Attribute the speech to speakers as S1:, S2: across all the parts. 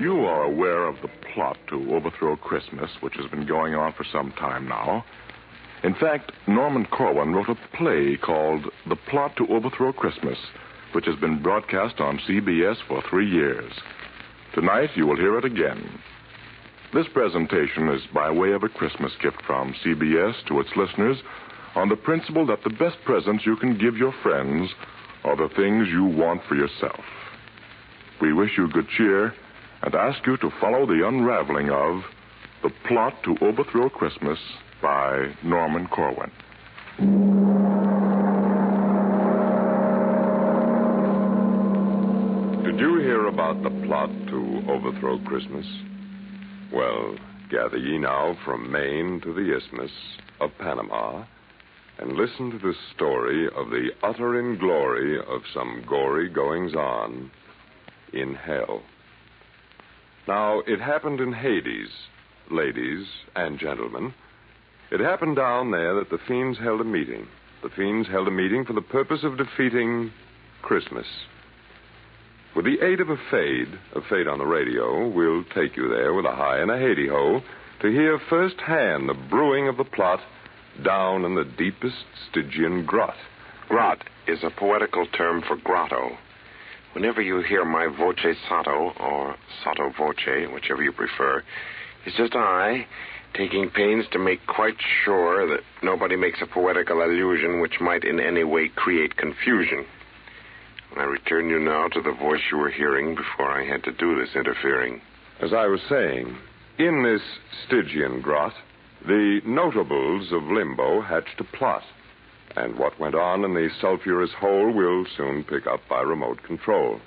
S1: You are aware of the plot to overthrow Christmas, which has been going on for some time now. In fact, Norman Corwin wrote a play called The Plot to Overthrow Christmas, which has been broadcast on CBS for three years. Tonight, you will hear it again. This presentation is by way of a Christmas gift from CBS to its listeners on the principle that the best presents you can give your friends are the things you want for yourself. We wish you good cheer and ask you to follow the unraveling of The Plot to Overthrow Christmas by Norman Corwin.
S2: Did you hear about the plot to overthrow Christmas? Well, gather ye now from Maine to the Isthmus of Panama and listen to the story of the utter inglory of some gory goings on in hell. Now, it happened in Hades, ladies and gentlemen. It happened down there that the fiends held a meeting. The fiends held a meeting for the purpose of defeating Christmas. With the aid of a fade, a fade on the radio, we'll take you there with a high and a Haiti ho to hear firsthand the brewing of the plot down in the deepest Stygian grot.
S3: Grot is a poetical term for grotto. Whenever you hear my voce sotto, or sotto voce, whichever you prefer, it's just I taking pains to make quite sure that nobody makes a poetical allusion which might in any way create confusion. I return you now to the voice you were hearing before I had to do this interfering.
S2: As I was saying, in this Stygian grot, the notables of Limbo hatched a plot. And what went on in the sulphurous hole will soon pick up by remote control.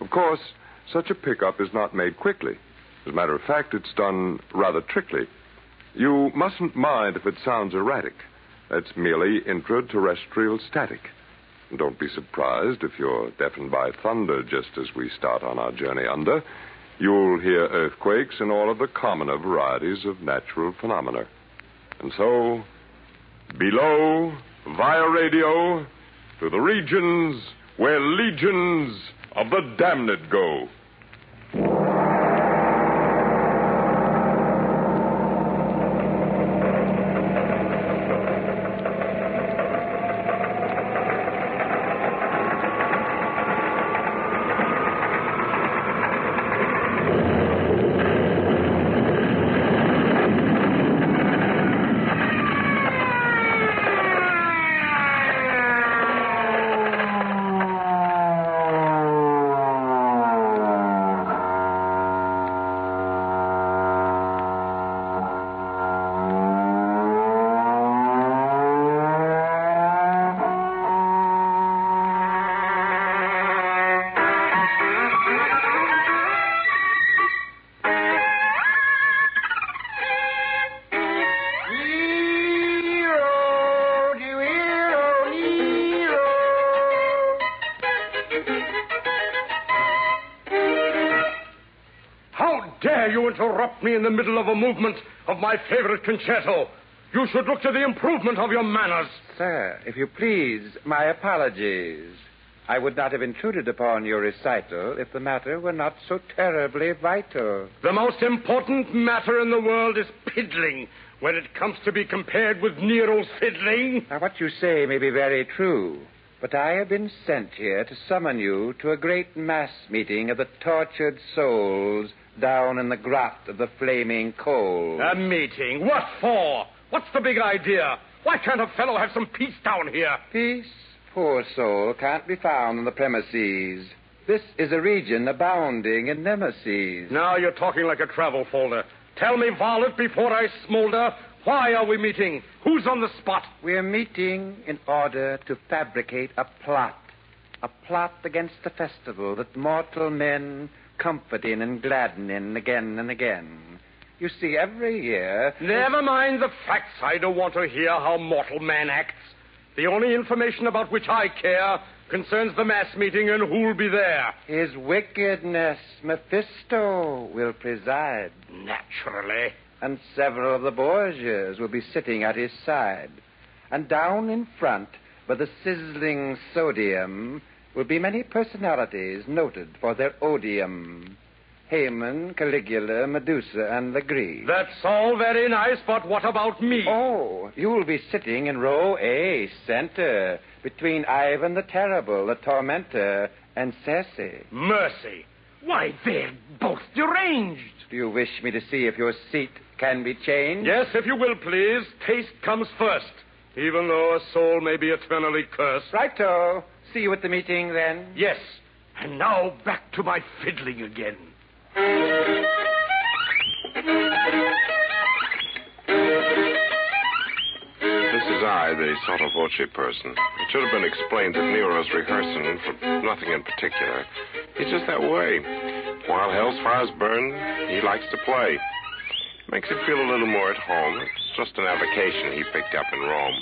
S2: Of course, such a pickup is not made quickly. As a matter of fact, it's done rather trickly. You mustn't mind if it sounds erratic. That's merely intraterrestrial static. Don't be surprised if you're deafened by thunder just as we start on our journey under. You'll hear earthquakes and all of the commoner varieties of natural phenomena. And so, below, via radio, to the regions where legions of the damned go.
S4: Me in the middle of a movement of my favorite concerto? You should look to the improvement of your manners.
S5: Sir, if you please, my apologies. I would not have intruded upon your recital if the matter were not so terribly vital.
S4: The most important matter in the world is piddling when it comes to be compared with Nero's fiddling.
S5: Now, what you say may be very true, but I have been sent here to summon you to a great mass meeting of the tortured souls down in the grot of the flaming coal.
S4: A meeting? What for? What's the big idea? Why can't a fellow have some peace down here?
S5: Peace, poor soul, can't be found on the premises. This is a region abounding in nemesis.
S4: Now you're talking like a travel folder. Tell me, varlet, before I smolder, why are we meeting? Who's on the spot?
S5: We're meeting in order to fabricate a plot. A plot against the festival that mortal men comfort in and gladden in again and again. You see, every year.
S4: Never mind the facts. I don't want to hear how mortal man acts. The only information about which I care concerns the mass meeting and who'll be there.
S5: His wickedness, Mephisto, will preside.
S4: Naturally.
S5: And several of the Borgias will be sitting at his side. And down in front, by the sizzling sodium, will be many personalities noted for their odium. Haman, Caligula, Medusa, and Legree.
S6: That's all very nice, but what about me?
S5: Oh, you'll be sitting in row A, center, between Ivan the Terrible, the Tormentor, and Circe.
S6: Mercy. Why, they're both deranged.
S5: Do you wish me to see if your seat can be changed?
S6: Yes, if you will, please. Taste comes first, even though a soul may be eternally cursed.
S5: Righto. See you at the meeting then.
S6: Yes. And now back to my fiddling again.
S3: This is I, the sotto voce person. It should have been explained that Nero's rehearsing for nothing in particular. He's just that way. While hell's fires burn, he likes to play. Makes him feel a little more at home. It's just an avocation he picked up in Rome.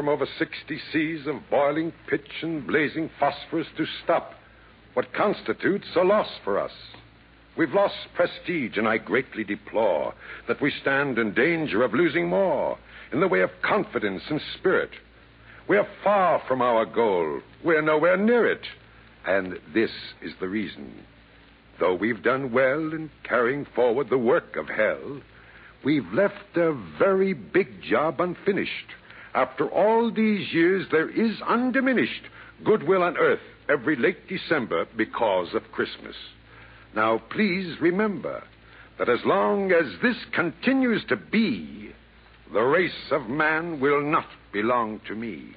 S7: From over 60 seas of boiling pitch and blazing phosphorus to stop what constitutes a loss for us. We've lost prestige, and I greatly deplore that we stand in danger of losing more in the way of confidence and spirit. We are far from our goal. We're nowhere near it. And this is the reason. Though we've done well in carrying forward the work of hell, we've left a very big job unfinished. After all these years, there is undiminished goodwill on earth every late December because of Christmas. Now, please remember that as long as this continues to be, the race of man will not belong to me.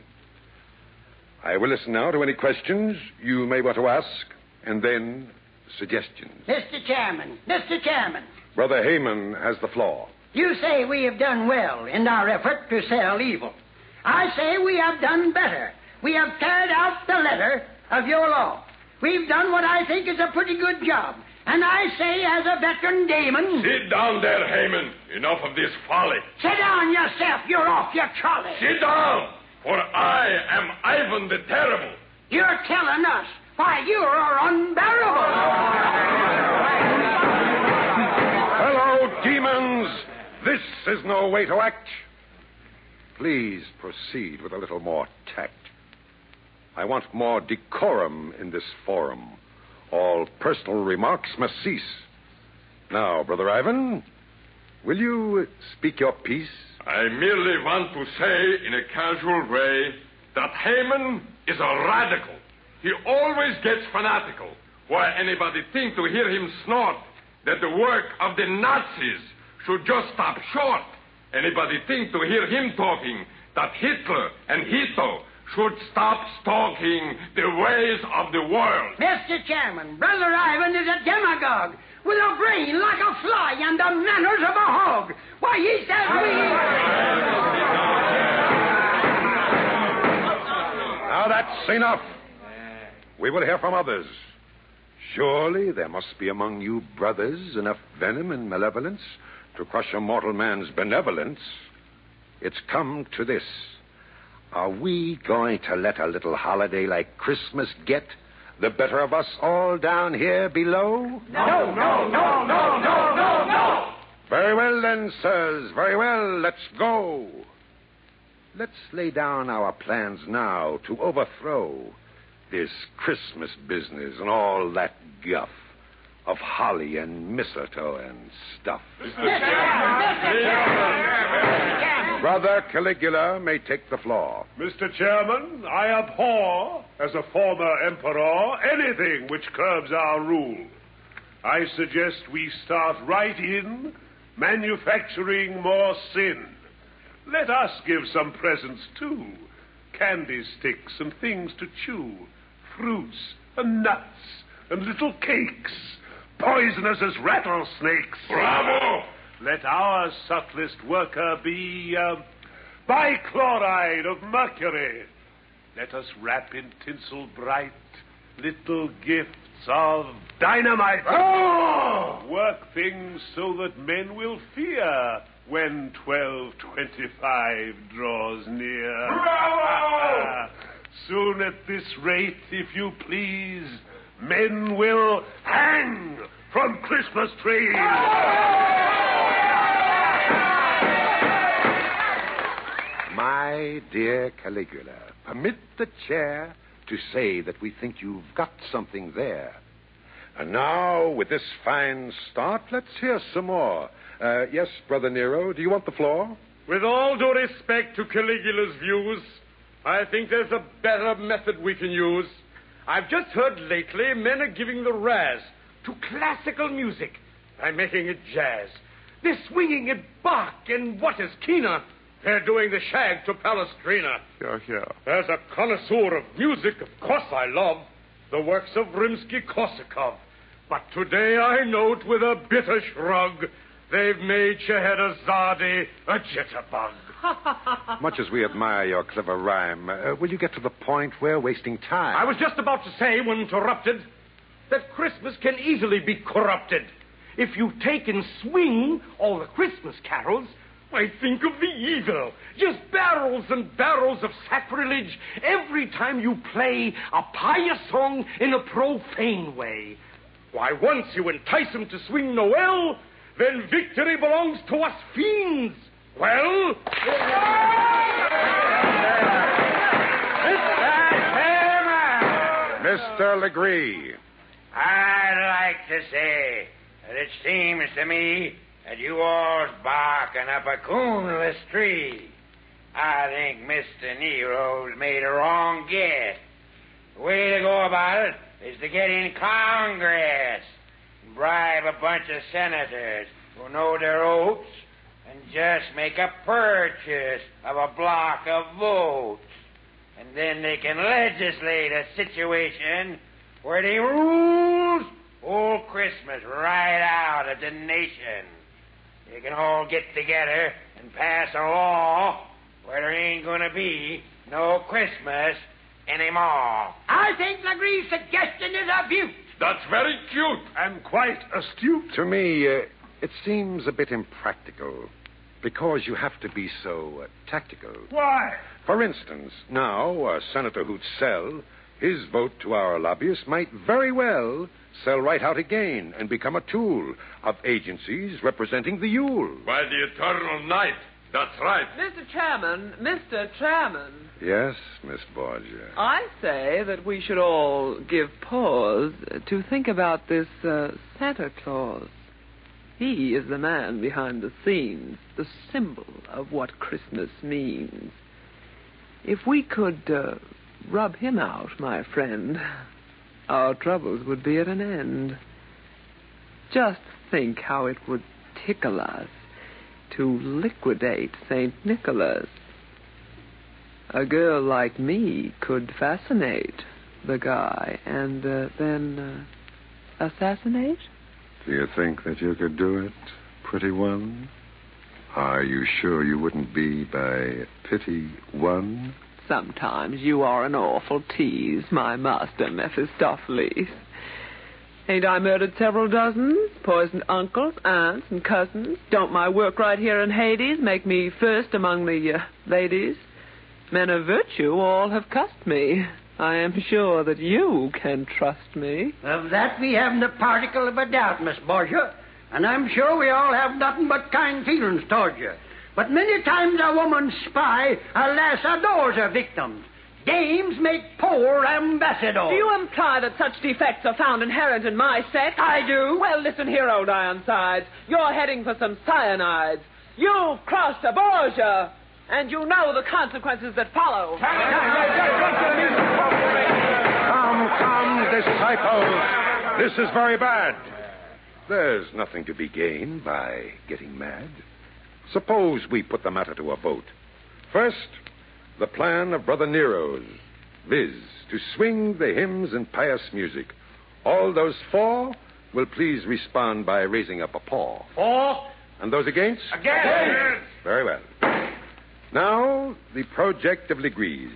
S7: I will listen now to any questions you may want to ask, and then suggestions.
S8: Mr. Chairman, Mr. Chairman,
S7: Brother Haman has the floor.
S8: you say we have done well in our effort to sell evil. I say we have done better. We have carried out the letter of your law. We've done what I think is a pretty good job. And I say, as a veteran Damon,
S6: Sit down there, Haman. Enough of this folly.
S8: sit down yourself. You're off your trolley.
S6: Sit down, for I am Ivan the Terrible.
S8: You're telling us why you are unbearable.
S7: Hello, demons! This is no way to act. Please proceed with a little more tact. I want more decorum in this forum. All personal remarks must cease. Now, Brother Ivan, will you speak your piece?
S6: I merely want to say in a casual way that Haman is a radical. He always gets fanatical. Why anybody think to hear him snort that the work of the Nazis should just stop short? Anybody think to hear him talking that Hitler and Hito should stop stalking the ways of the world?
S8: Mr. Chairman, Brother Ivan is a demagogue with a brain like a fly and the manners of a hog. Why, he says we...
S7: Now that's enough. We will hear from others. Surely there must be among you brothers enough venom and malevolence to crush a mortal man's benevolence. It's come to this. Are we going to let a little holiday like Christmas get the better of us all down here below?
S8: No, no, no, no, no, no, no.
S7: Very well, then, sirs. Very well. Let's go. Let's lay down our plans now to overthrow this Christmas business and all that guff of holly and mistletoe and stuff. Brother Caligula may take the floor.
S9: Mr. Chairman, I abhor, as a former emperor, anything which curbs our rule. I suggest we start right in manufacturing more sin. Let us give some presents, too. Candy sticks and things to chew, fruits and nuts and little cakes, poisonous as rattlesnakes.
S6: Bravo!
S9: Let our subtlest worker be uh, bichloride of mercury. Let us wrap in tinsel bright little gifts of dynamite.
S4: Oh!
S9: Work things so that men will fear when 1225 draws near.
S4: Bravo!
S9: Soon at this rate, if you please, men will hang from Christmas trees.
S7: My dear Caligula, permit the chair to say that we think you've got something there. And now, with this fine start, let's hear some more. Uh, yes, Brother Nero, do you want the floor?
S4: With all due respect to Caligula's views, I think there's a better method we can use. I've just heard lately men are giving the razz to classical music by making it jazz. They're swinging it Bach and what is keener. They're doing the shag to Palestrina.
S6: Yeah, yeah.
S4: As a connoisseur of music, of course I love the works of Rimsky-Korsakov. But today I note with a bitter shrug they've made Scheherazade a jitterbug.
S7: Much as we admire your clever rhyme, uh, will you get to the point? We're wasting time.
S4: I was just about to say, when interrupted, that Christmas can easily be corrupted. If you take and swing all the Christmas carols, I think of the evil. Just barrels and barrels of sacrilege every time you play a pious song in a profane way. Why, once you entice 'em to swing Noel, then victory belongs to us fiends. Well?
S7: Mr. Legree.
S10: I'd like to say that it seems to me that you all's barking up a coonless tree. I think Mr. Nero's made a wrong guess. The way to go about it is to get in Congress and bribe a bunch of senators who know their oats and just make a purchase of a block of votes. And then they can legislate a situation where they rules all Christmas right out of the nation. They can all get together and pass a law where there ain't going to be no Christmas anymore.
S8: I think Legree's suggestion is a beaut.
S4: That's very cute.
S9: And quite astute.
S7: To me, uh, it seems a bit impractical because you have to be so uh, tactical.
S9: Why?
S7: For instance, now uh, Senator Hoots Sell, his vote to our lobbyists might very well sell right out again and become a tool of agencies representing the Yule.
S4: By the eternal night. That's right.
S11: Mr. Chairman, Mr. Chairman,
S7: Yes, Miss Borgia.
S11: I say that we should all give pause to think about this uh, Santa Claus. He is the man behind the scenes, the symbol of what Christmas means. If we could uh, rub him out, my friend, our troubles would be at an end. Just think how it would tickle us to liquidate St. Nicholas. A girl like me could fascinate the guy and uh, then uh, assassinate?
S7: Do you think that you could do it, pretty one? Are you sure you wouldn't be by pity one?
S11: Sometimes you are an awful tease, my master Mephistopheles. Ain't I murdered several dozens? Poisoned uncles, aunts, and cousins? Don't my work right here in Hades make me first among the uh, ladies? Men of virtue all have cussed me. I am sure that you can trust me.
S8: Of that we haven't a particle of a doubt, Miss Borgia. And I'm sure we all have nothing but kind feelings toward you. But many times a woman's spy, alas, adores her victims. Dames make poor ambassadors.
S11: Do you imply that such defects are found inherent in my sex?
S8: I do.
S11: Well, listen here, old Ironsides. You're heading for some cyanides. You've crossed a Borgia, and you know the consequences that follow.
S7: Come, come, disciples. This is very bad. There's nothing to be gained by getting mad. Suppose we put the matter to a vote. First, the plan of Brother Nero's, viz., to swing the hymns and pious music. All those for will please respond by raising up a paw.
S4: For?
S7: And those against?
S4: Again.
S7: Very well. Now, the project of Legree's.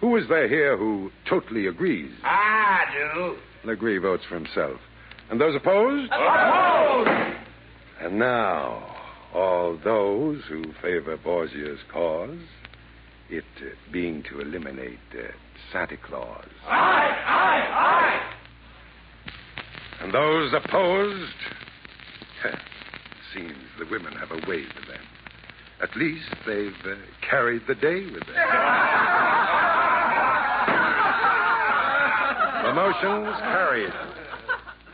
S7: Who is there here who totally agrees?
S12: I do.
S7: Legree votes for himself. And those opposed?
S12: Opposed!
S7: And now, all those who favor Borgia's cause, it uh, being to eliminate uh, Santa Claus.
S12: Aye, aye, aye!
S7: And those opposed? Seems the women have a way with them. At least they've uh, carried the day with them. the carried.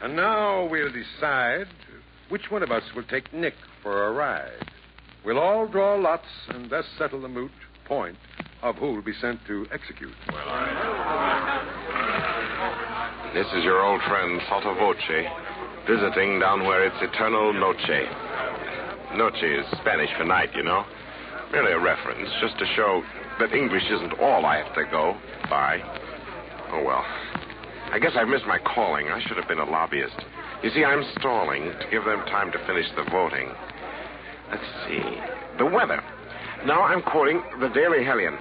S7: And now we'll decide which one of us will take Nick for a ride. We'll all draw lots and thus settle the moot point of who will be sent to execute.
S3: Well, right. This is your old friend Sotto Voce, visiting down where it's eternal noche. Noche is Spanish for night, you know. Merely a reference, just to show that English isn't all I have to go by. Oh, well. I guess I've missed my calling. I should have been a lobbyist. You see, I'm stalling to give them time to finish the voting. Let's see. The weather. Now I'm quoting the Daily Hellion.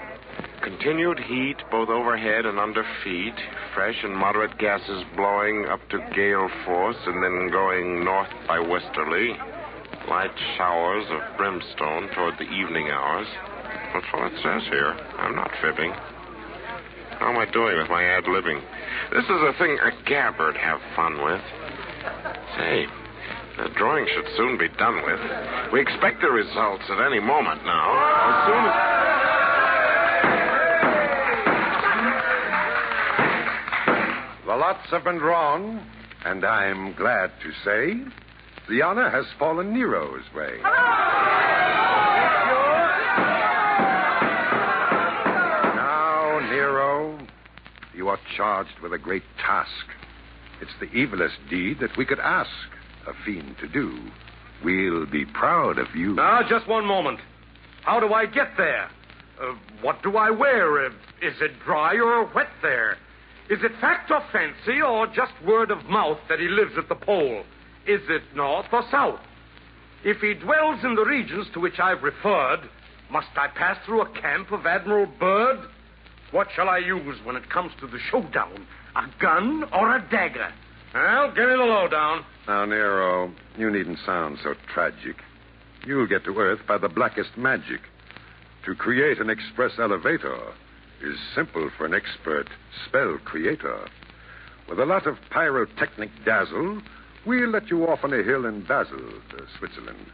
S3: Continued heat both overhead and under feet. Fresh and moderate gases blowing up to gale force and then going north by westerly. Light showers of brimstone toward the evening hours. That's what it says here. I'm not fibbing. How am I doing with my ad libbing? This is a thing a gabbard have fun with. Say, the drawing should soon be done with. We expect the results at any moment now. As soon as.
S7: The lots have been drawn, and I'm glad to say the honor has fallen Nero's way. Now, Nero, you are charged with a great task. It's the evilest deed that we could ask a fiend to do. We'll be proud of you.
S4: Now, just one moment. How do I get there? Uh, what do I wear? Uh, is it dry or wet there? Is it fact or fancy or just word of mouth that he lives at the pole? Is it north or south? If he dwells in the regions to which I've referred, must I pass through a camp of Admiral Byrd? What shall I use when it comes to the showdown? A gun or a dagger? Well, give me the lowdown.
S7: Now, Nero, you needn't sound so tragic. You'll get to Earth by the blackest magic. To create an express elevator is simple for an expert spell creator. With a lot of pyrotechnic dazzle, we'll let you off on a hill in Basel, uh, Switzerland.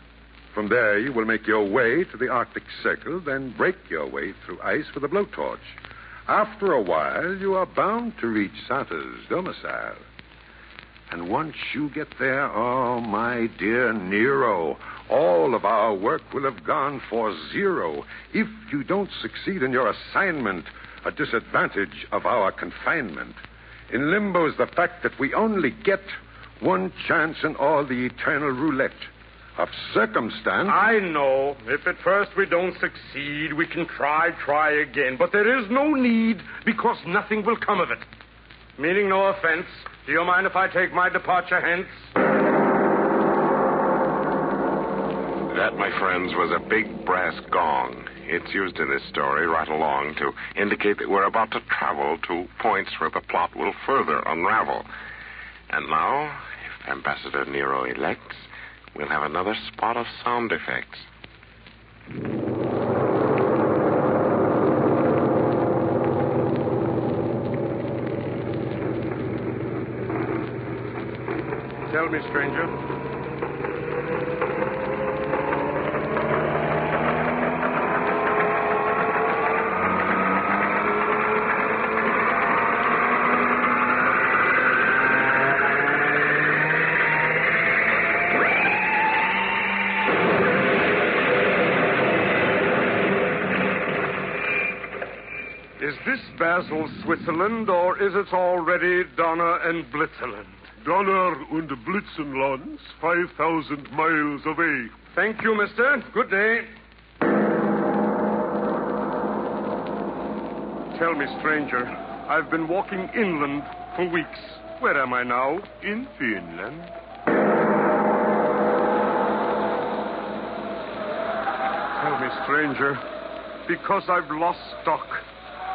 S7: From there, you will make your way to the Arctic Circle, then break your way through ice with a blowtorch. After a while, you are bound to reach Santa's domicile. And once you get there, oh, my dear Nero, all of our work will have gone for zero. If you don't succeed in your assignment, a disadvantage of our confinement. In limbo is the fact that we only get one chance in all the eternal roulette of circumstance.
S4: I know. If at first we don't succeed, we can try, try again. But there is no need because nothing will come of it. Meaning no offense, do you mind if I take my departure hence?
S3: That, my friends, was a big brass gong. It's used in this story right along to indicate that we're about to travel to points where the plot will further unravel. And now, if Ambassador Nero elects, we'll have another spot of sound effects.
S4: Tell me, stranger. This Basel, Switzerland, or is it already Donner and Blitzerland?
S9: Donner und Blitzenlands, 5,000 miles away.
S4: Thank you, mister. Good day. Tell me, stranger, I've been walking inland for weeks. Where am I now?
S9: In Finland.
S4: Tell me, stranger, because I've lost stock,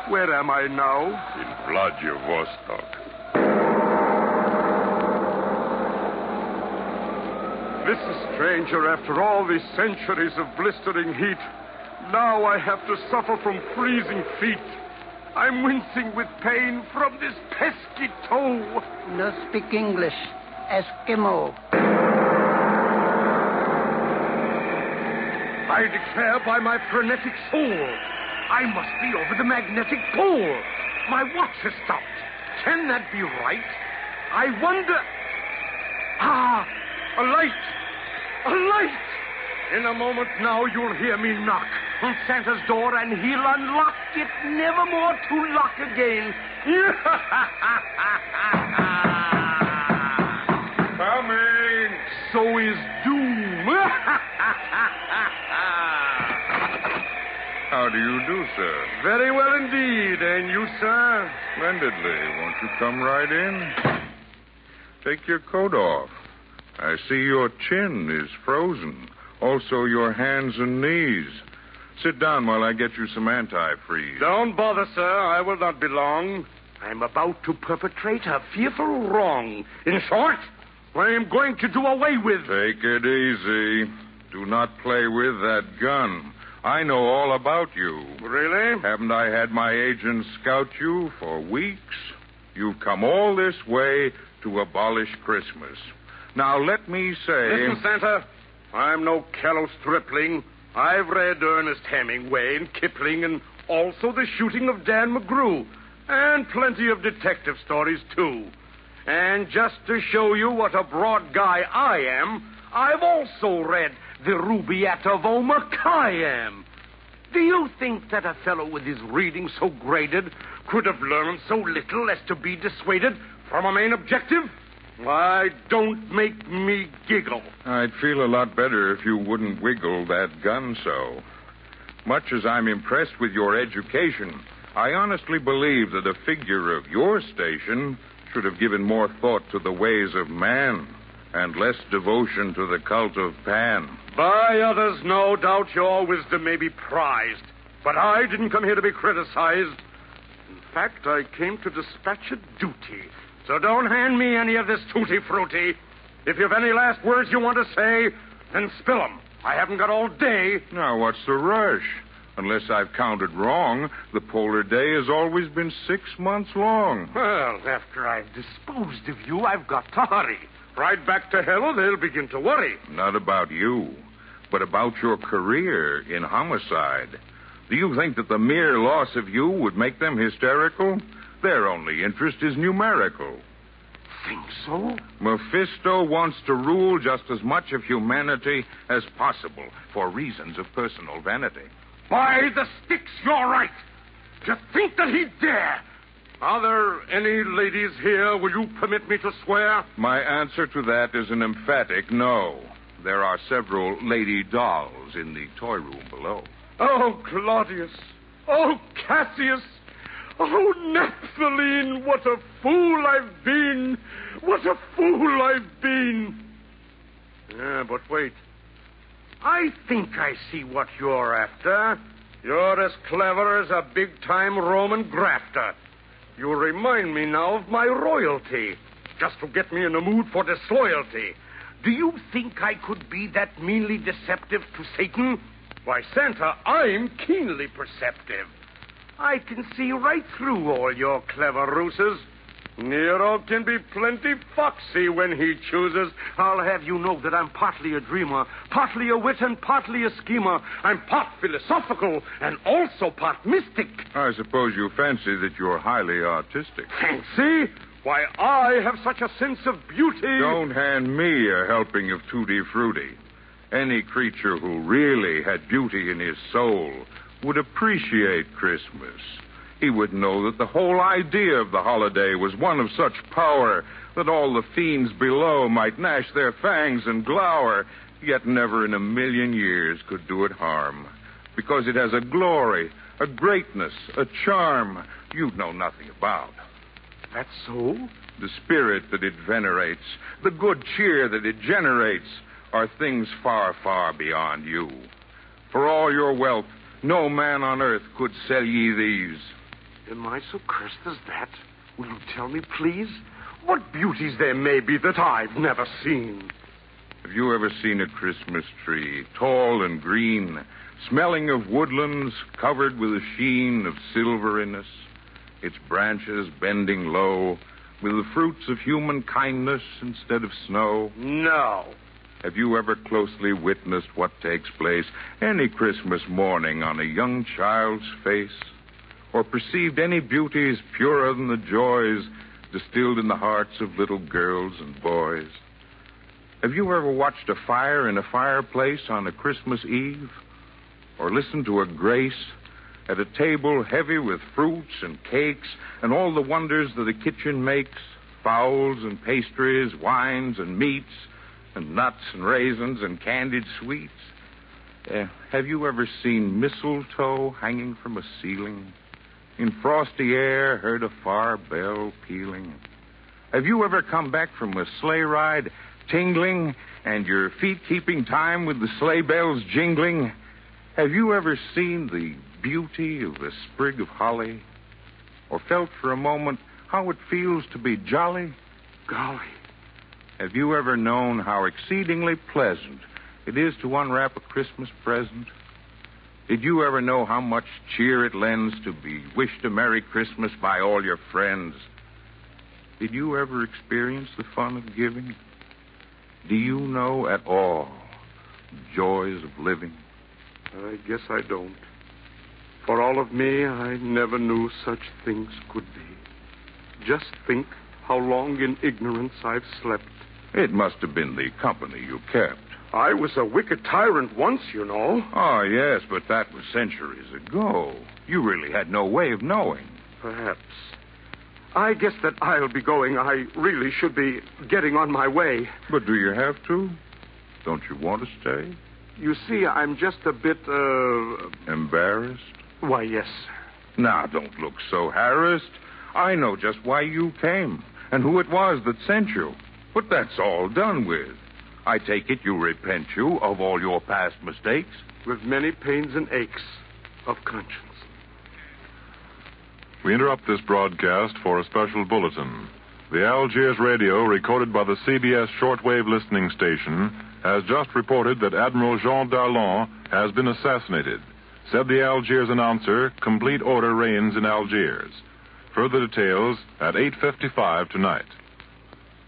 S4: Where am I now?
S13: In Vladivostok.
S4: This is stranger after all these centuries of blistering heat. Now I have to suffer from freezing feet. I'm wincing with pain from this pesky toe.
S8: No speak English. Eskimo.
S4: I declare by my frenetic soul, I must be over the magnetic pole. My watch has stopped. Can that be right? I wonder. Ah, a light! A light! In a moment now, you'll hear me knock on Santa's door, and he'll unlock it, never more to lock again.
S13: Coming!
S4: So is doom.
S13: How do you do, sir?
S4: Very well indeed. And you, sir?
S13: Splendidly. Won't you come right in? Take your coat off. I see your chin is frozen. Also your hands and knees. Sit down while I get you some antifreeze.
S4: Don't bother, sir. I will not be long. I'm about to perpetrate a fearful wrong. In short, I am going to do away with.
S13: Take it easy. Do not play with that gun. I know all about you.
S4: Really?
S13: Haven't I had my agents scout you for weeks? You've come all this way to abolish Christmas. Now, let me say.
S4: Listen, Santa. I'm no callow stripling. I've read Ernest Hemingway and Kipling and also the shooting of Dan McGrew. And plenty of detective stories, too. And just to show you what a broad guy I am, I've also read The Rubaiyat of Omar Khayyam. Do you think that a fellow with his reading so graded could have learned so little as to be dissuaded from a main objective? Why, don't make me giggle.
S13: I'd feel a lot better if you wouldn't wiggle that gun so. Much as I'm impressed with your education, I honestly believe that a figure of your station should have given more thought to the ways of man and less devotion to the cult of Pan.
S4: By others, no doubt your wisdom may be prized. But I didn't come here to be criticized. In fact, I came to dispatch a duty. So don't hand me any of this tutti frutti. If you've any last words you want to say, then spill 'em. I haven't got all day.
S13: Now, what's the rush? Unless I've counted wrong, the polar day has always been six months long.
S4: Well, after I've disposed of you, I've got to hurry. Right back to hell, they'll begin to worry.
S13: Not about you, but about your career in homicide. Do you think that the mere loss of you would make them hysterical? Their only interest is numerical.
S4: Think so?
S13: Mephisto wants to rule just as much of humanity as possible for reasons of personal vanity.
S4: By the sticks, you're right. To think that he'd dare. Are there any ladies here? Will you permit me to swear?
S13: My answer to that is an emphatic no. There are several lady dolls in the toy room below.
S4: Oh, Claudius. Oh, Cassius. Oh, Naphthaline, what a fool I've been. What a fool I've been. Yeah, but wait. I think I see what you're after. You're as clever as a big time Roman grafter. You remind me now of my royalty, just to get me in the mood for disloyalty. Do you think I could be that meanly deceptive to Satan? Why, Santa, I'm keenly perceptive. I can see right through all your clever ruses. Nero can be plenty foxy when he chooses. I'll have you know that I'm partly a dreamer, partly a wit, and partly a schemer. I'm part philosophical and also part mystic.
S13: I suppose you fancy that you're highly artistic.
S4: Fancy? Why, I have such a sense of beauty.
S13: Don't hand me a helping of tutti frutti. Any creature who really had beauty in his soul would appreciate Christmas. He would know that the whole idea of the holiday was one of such power that all the fiends below might gnash their fangs and glower, yet never in a million years could do it harm. Because it has a glory, a greatness, a charm you know nothing about.
S4: That's so?
S13: The spirit that it venerates, the good cheer that it generates, are things far, far beyond you. For all your wealth, no man on earth could sell ye these.
S4: Am I so cursed as that? Will you tell me, please? What beauties there may be that I've never seen.
S13: Have you ever seen a Christmas tree, tall and green, smelling of woodlands, covered with a sheen of silveriness, its branches bending low, with the fruits of human kindness instead of snow?
S4: No.
S13: Have you ever closely witnessed what takes place any Christmas morning on a young child's face? Or perceived any beauties purer than the joys distilled in the hearts of little girls and boys? Have you ever watched a fire in a fireplace on a Christmas Eve? Or listened to a grace at a table heavy with fruits and cakes and all the wonders that a kitchen makes fowls and pastries, wines and meats, and nuts and raisins and candied sweets? Uh, have you ever seen mistletoe hanging from a ceiling? In frosty air, heard a far bell pealing? Have you ever come back from a sleigh ride tingling and your feet keeping time with the sleigh bells jingling? Have you ever seen the beauty of a sprig of holly? Or felt for a moment how it feels to be jolly?
S4: Golly.
S13: Have you ever known how exceedingly pleasant it is to unwrap a Christmas present? Did you ever know how much cheer it lends to be wished a Merry Christmas by all your friends? Did you ever experience the fun of giving? Do you know at all the joys of living?
S4: I guess I don't. For all of me, I never knew such things could be. Just think how long in ignorance I've slept.
S13: It must have been the company you kept.
S4: I was a wicked tyrant once, you know.
S13: Oh, yes, but that was centuries ago. You really had no way of knowing.
S4: Perhaps. I guess that I'll be going. I really should be getting on my way.
S13: But do you have to? Don't you want to stay?
S4: You see, I'm just a bit, uh.
S13: Embarrassed?
S4: Why, yes.
S13: Now, don't look so harassed. I know just why you came and who it was that sent you. But that's all done with. I take it you repent you of all your past mistakes.
S4: With many pains and aches of conscience.
S14: We interrupt this broadcast for a special bulletin. The Algiers radio, recorded by the CBS shortwave listening station, has just reported that Admiral Jean Darlan has been assassinated. Said the Algiers announcer, complete order reigns in Algiers. Further details at 8.55 tonight.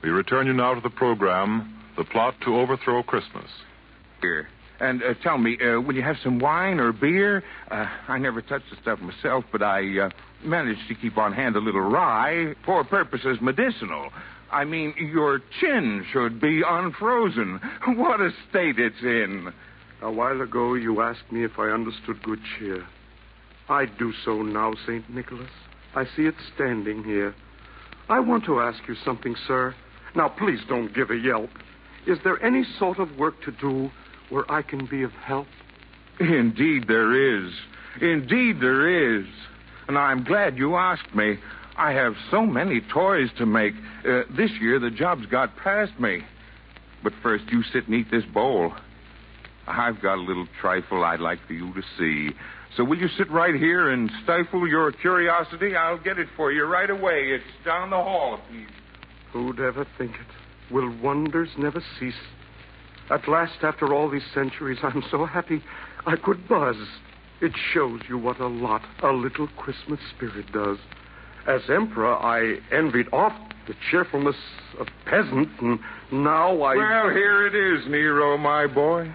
S14: We return you now to the program, The Plot to Overthrow Christmas.
S13: Here. And uh, tell me, uh, will you have some wine or beer? Uh, I never touch the stuff myself, but I uh, managed to keep on hand a little rye for purposes medicinal. I mean, your chin should be unfrozen. What a state it's in.
S4: A while ago, you asked me if I understood good cheer. I do so now, St. Nicholas. I see it standing here. I want to ask you something, sir. Now, please don't give a yelp. Is there any sort of work to do where I can be of help?
S13: Indeed, there is. Indeed, there is. And I'm glad you asked me. I have so many toys to make. Uh, this year, the job's got past me. But first, you sit and eat this bowl. I've got a little trifle I'd like for you to see. So will you sit right here and stifle your curiosity? I'll get it for you right away. It's down the hall, please.
S4: Who'd ever think it? Will wonders never cease? At last, after all these centuries, I'm so happy I could buzz. It shows you what a lot a little Christmas spirit does. As emperor, I envied oft the cheerfulness of peasant, and now I.
S13: Well, here it is, Nero, my boy.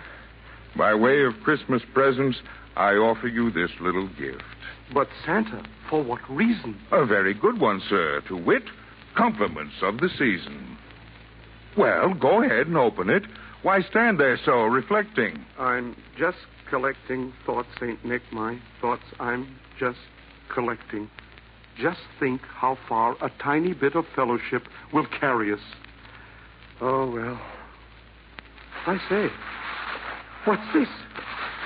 S13: By way of Christmas presents, I offer you this little gift.
S4: But Santa, for what reason?
S13: A very good one, sir. To wit, compliments of the season. Well, go ahead and open it. Why stand there so, reflecting?
S4: I'm just collecting thoughts, St. Nick. My thoughts I'm just collecting. Just think how far a tiny bit of fellowship will carry us. Oh, well. I say, what's this?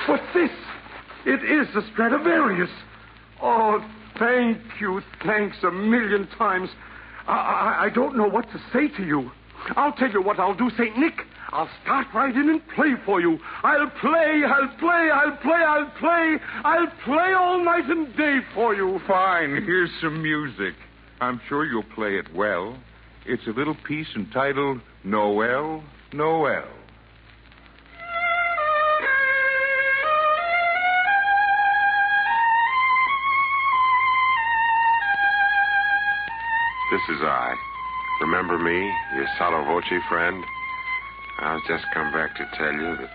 S4: What's this? It is the Stradivarius. Oh, thank you. Thanks a million times. I, I, I don't know what to say to you. I'll tell you what I'll do, St. Nick. I'll start right in and play for you. I'll play, I'll play, I'll play, I'll play. I'll play all night and day for you.
S13: Fine. Here's some music. I'm sure you'll play it well. It's a little piece entitled Noel, Noel.
S3: This is I. Remember me, your sotto voce friend? I've just come back to tell you that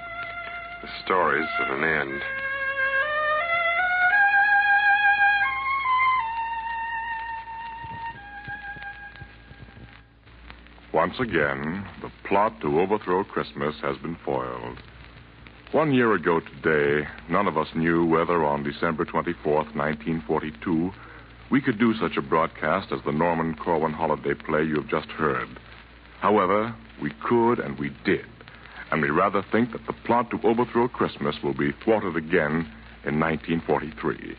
S3: the story's at an end.
S1: Once again, the plot to overthrow Christmas has been foiled. One year ago today, none of us knew whether on December 24th, 1942, we could do such a broadcast as the Norman Corwin holiday play you have just heard. However, we could and we did. And we rather think that the plot to overthrow Christmas will be thwarted again in 1943.